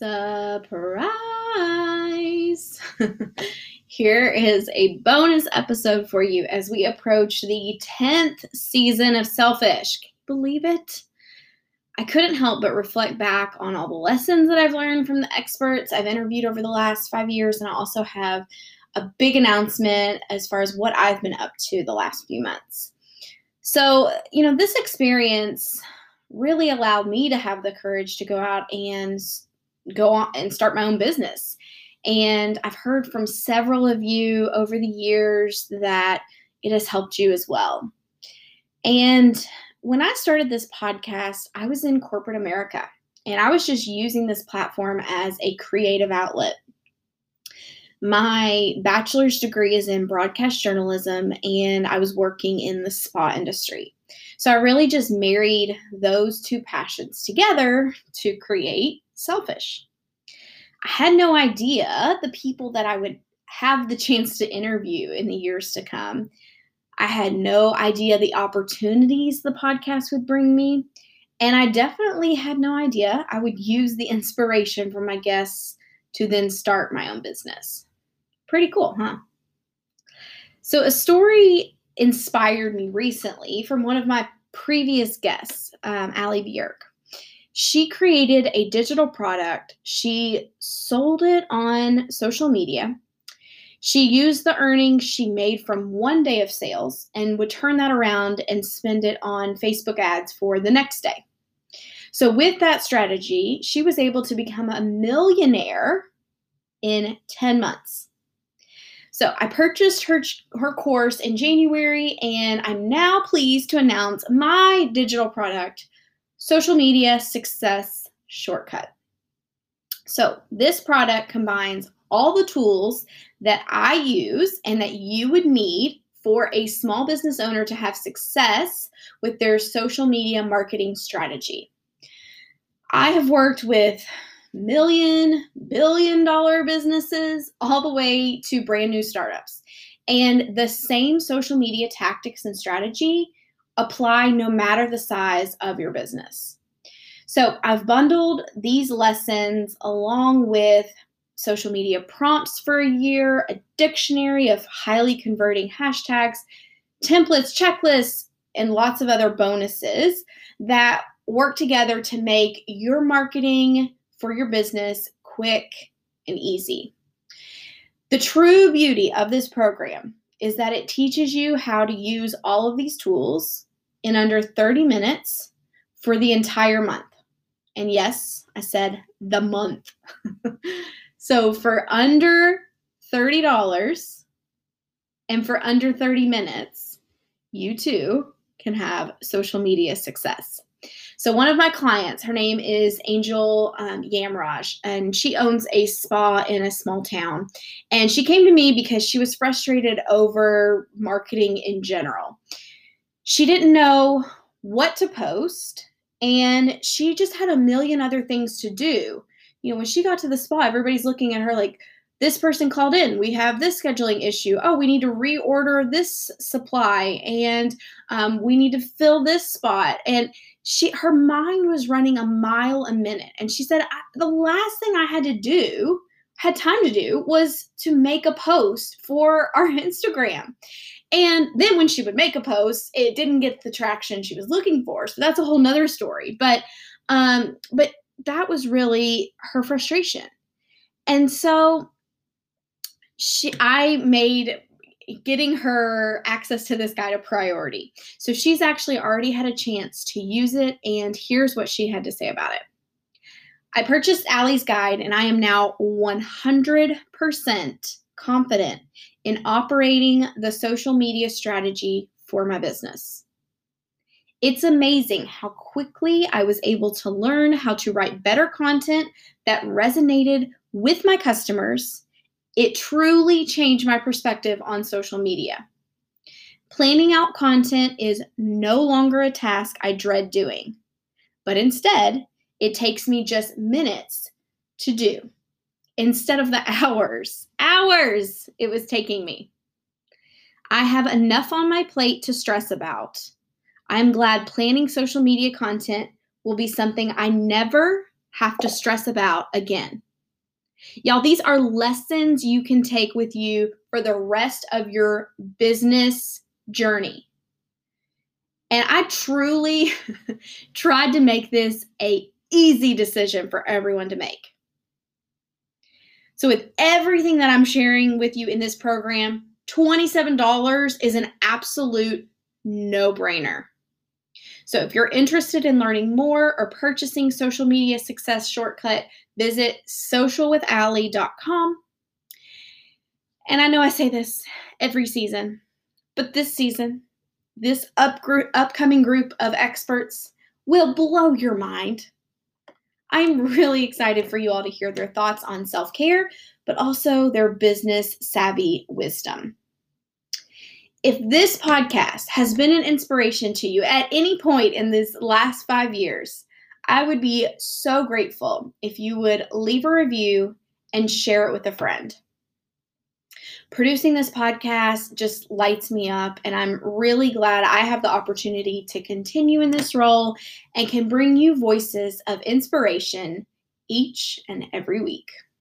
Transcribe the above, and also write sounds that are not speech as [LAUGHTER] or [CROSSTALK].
Surprise! [LAUGHS] Here is a bonus episode for you as we approach the 10th season of Selfish. believe it? I couldn't help but reflect back on all the lessons that I've learned from the experts I've interviewed over the last five years, and I also have a big announcement as far as what I've been up to the last few months. So, you know, this experience really allowed me to have the courage to go out and go on and start my own business. And I've heard from several of you over the years that it has helped you as well. And when I started this podcast, I was in corporate America and I was just using this platform as a creative outlet. My bachelor's degree is in broadcast journalism and I was working in the spa industry. So I really just married those two passions together to create Selfish. I had no idea the people that I would have the [LAUGHS] chance to interview in the years to come. I had no idea the opportunities the podcast would bring me. And I definitely had no idea I would use the inspiration from my guests to then start my own business. Pretty cool, huh? So, a story inspired me recently from one of my previous guests, um, Allie Bjerk. She created a digital product. She sold it on social media. She used the earnings she made from one day of sales and would turn that around and spend it on Facebook ads for the next day. So, with that strategy, she was able to become a millionaire in 10 months. So I purchased her her course in January and I'm now pleased to announce my digital product, Social Media Success Shortcut. So this product combines all the tools that I use and that you would need for a small business owner to have success with their social media marketing strategy. I have worked with million, billion dollar businesses, all the way to brand new startups. And the same social media tactics and strategy apply no matter the size of your business. So I've bundled these lessons along with social media prompts for a year, a dictionary of highly converting hashtags, templates, checklists, and lots of other bonuses that work together to make your marketing for your business quick and easy. The true beauty of this program is that it teaches you how to use all of these tools in under 30 minutes for the entire month. And yes, I said the month. [LAUGHS] so for under $30 and for under 30 minutes, you too can have social media success. So one of my clients, her name is Angel um, Yamraj, and she owns a spa in a small town. And she came to me because she was frustrated over marketing in general. She didn't know what to post, and she just had a million other things to do. You know, when she got to the spa, everybody's looking at her like, this person called in. We have this scheduling issue. Oh, we need to reorder this supply, and um, we need to fill this spot. And she her mind was running a mile a minute and she said the last thing i had to do had time to do was to make a post for our [LAUGHS] instagram and then when she would make a post it didn't get the traction she was looking for so that's a whole nother story but um but that was really her frustration and so she i made getting her access to this guide a priority. So she's actually already had a chance to use it, and here's what she had to say about it. I purchased Allie's guide, and I am now 100% confident in operating the social media strategy for my business. It's amazing how quickly I was able to learn how to write better content that resonated with my customers it truly changed my perspective on social media. Planning out content is no longer a task I dread doing, but instead, it takes me just minutes to do instead of the [LAUGHS] hours, hours it was taking me. I have enough on my plate to stress about. I'm glad planning social media content will be something I never have to stress about again. Y'all, these are lessons you can take with you for the rest of your business journey. And I truly [LAUGHS] tried to make this a easy decision for everyone to make. So with everything that I'm sharing with you in this program, $27 is an absolute no-brainer. So if you're interested in learning more or purchasing social media success shortcut, visit socialwithallie.com. And I know I say this every season, but this season, this up group, upcoming group of experts will blow your mind. I'm really excited for you all to hear their thoughts on self care, but also their business savvy wisdom. If this podcast has been an inspiration to you at any point in this last five years, I would be so grateful if you would leave a review and share it with a friend. Producing this podcast just lights me up, and I'm really glad I have the opportunity to continue in this role and can bring you voices of inspiration each and every week.